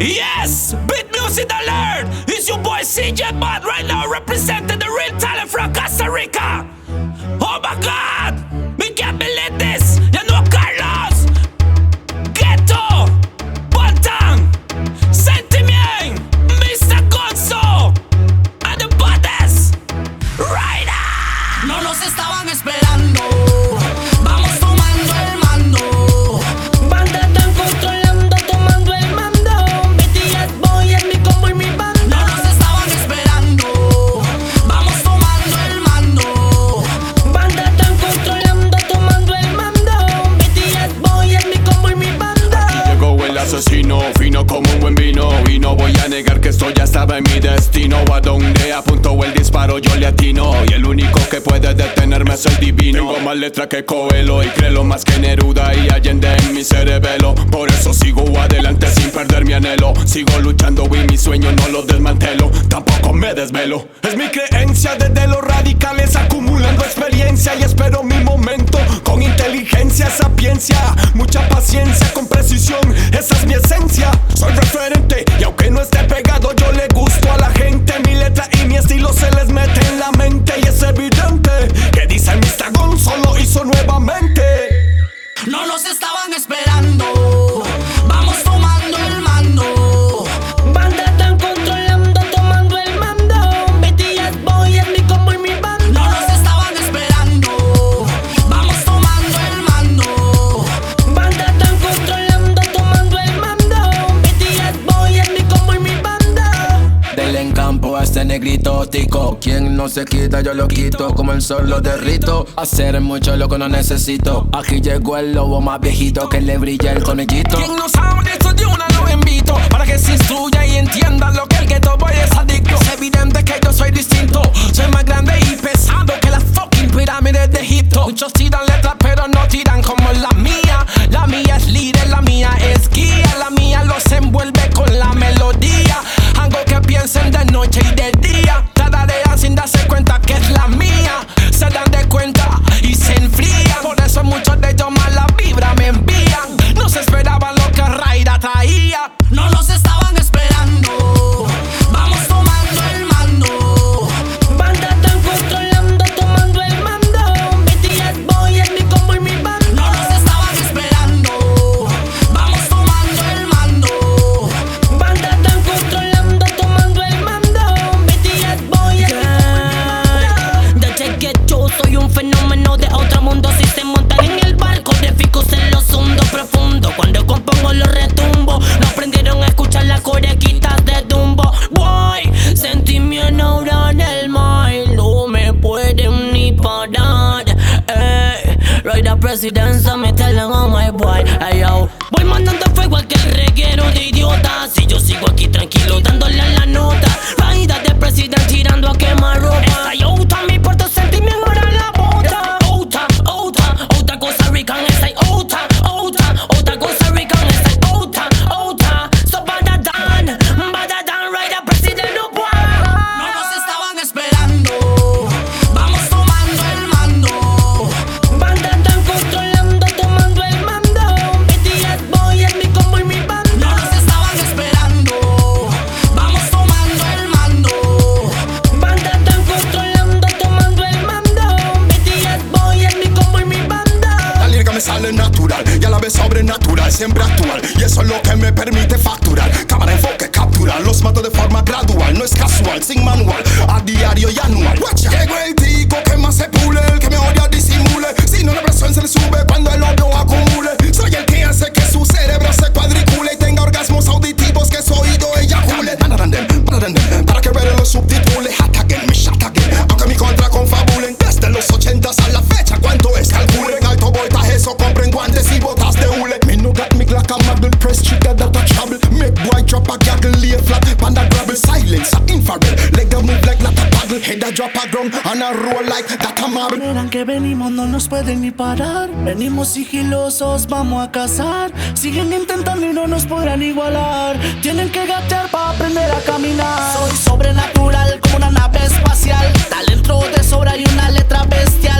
Yes! Beat music alert! It's your boy CJ Bud right now representing the real talent from Costa Rica! Voy a negar que esto ya estaba en mi destino. A donde apunto el disparo yo le atino. Y el único que puede detenerme es el divino. Tengo más letra que Coelho y creo más que Neruda Y Allende en mi cerebelo. Por eso sigo adelante sin perder mi anhelo. Sigo luchando y mi sueño no lo desmantelo. Tampoco me desvelo. Es mi creencia desde los radicales acumulando experiencia. Y espero mi momento con inteligencia, sapiencia Mucha paciencia negrito tico. Quien no se quita yo lo quito Como el sol lo derrito. Hacer mucho lo que no necesito. Aquí llegó el lobo más viejito Que le brilla el conejito. Quien no sabe de esto de una lo invito. Para que se instruya y entienda lo que el ghetto boy de otro mundo. Si se montan en el barco de ficus en los hundo profundo. Cuando compongo los retumbo. No aprendieron a escuchar las corequitas de Dumbo. Boy, sentí mi aura en el mar. No me pueden ni parar. Eh, right a presidencia me telling on my boy. Voy mandando fuego al que reguero de idiota. Si yo sigo aquí tranquilo dándole a la nota. Natural y a la vez sobrenatural, siempre actual. Y eso es lo que me permite facturar. Cámara, enfoque, captura. Los mato de forma gradual, no es casual, sin manual. A diario y anual. Not a paddle, head a drop a a roll like that. Verán que venimos, no nos pueden ni parar. Venimos sigilosos, vamos a cazar. Siguen intentando y no nos podrán igualar. Tienen que gatear para aprender a caminar. Soy sobrenatural como una nave espacial. Talento de sobra y una letra bestial.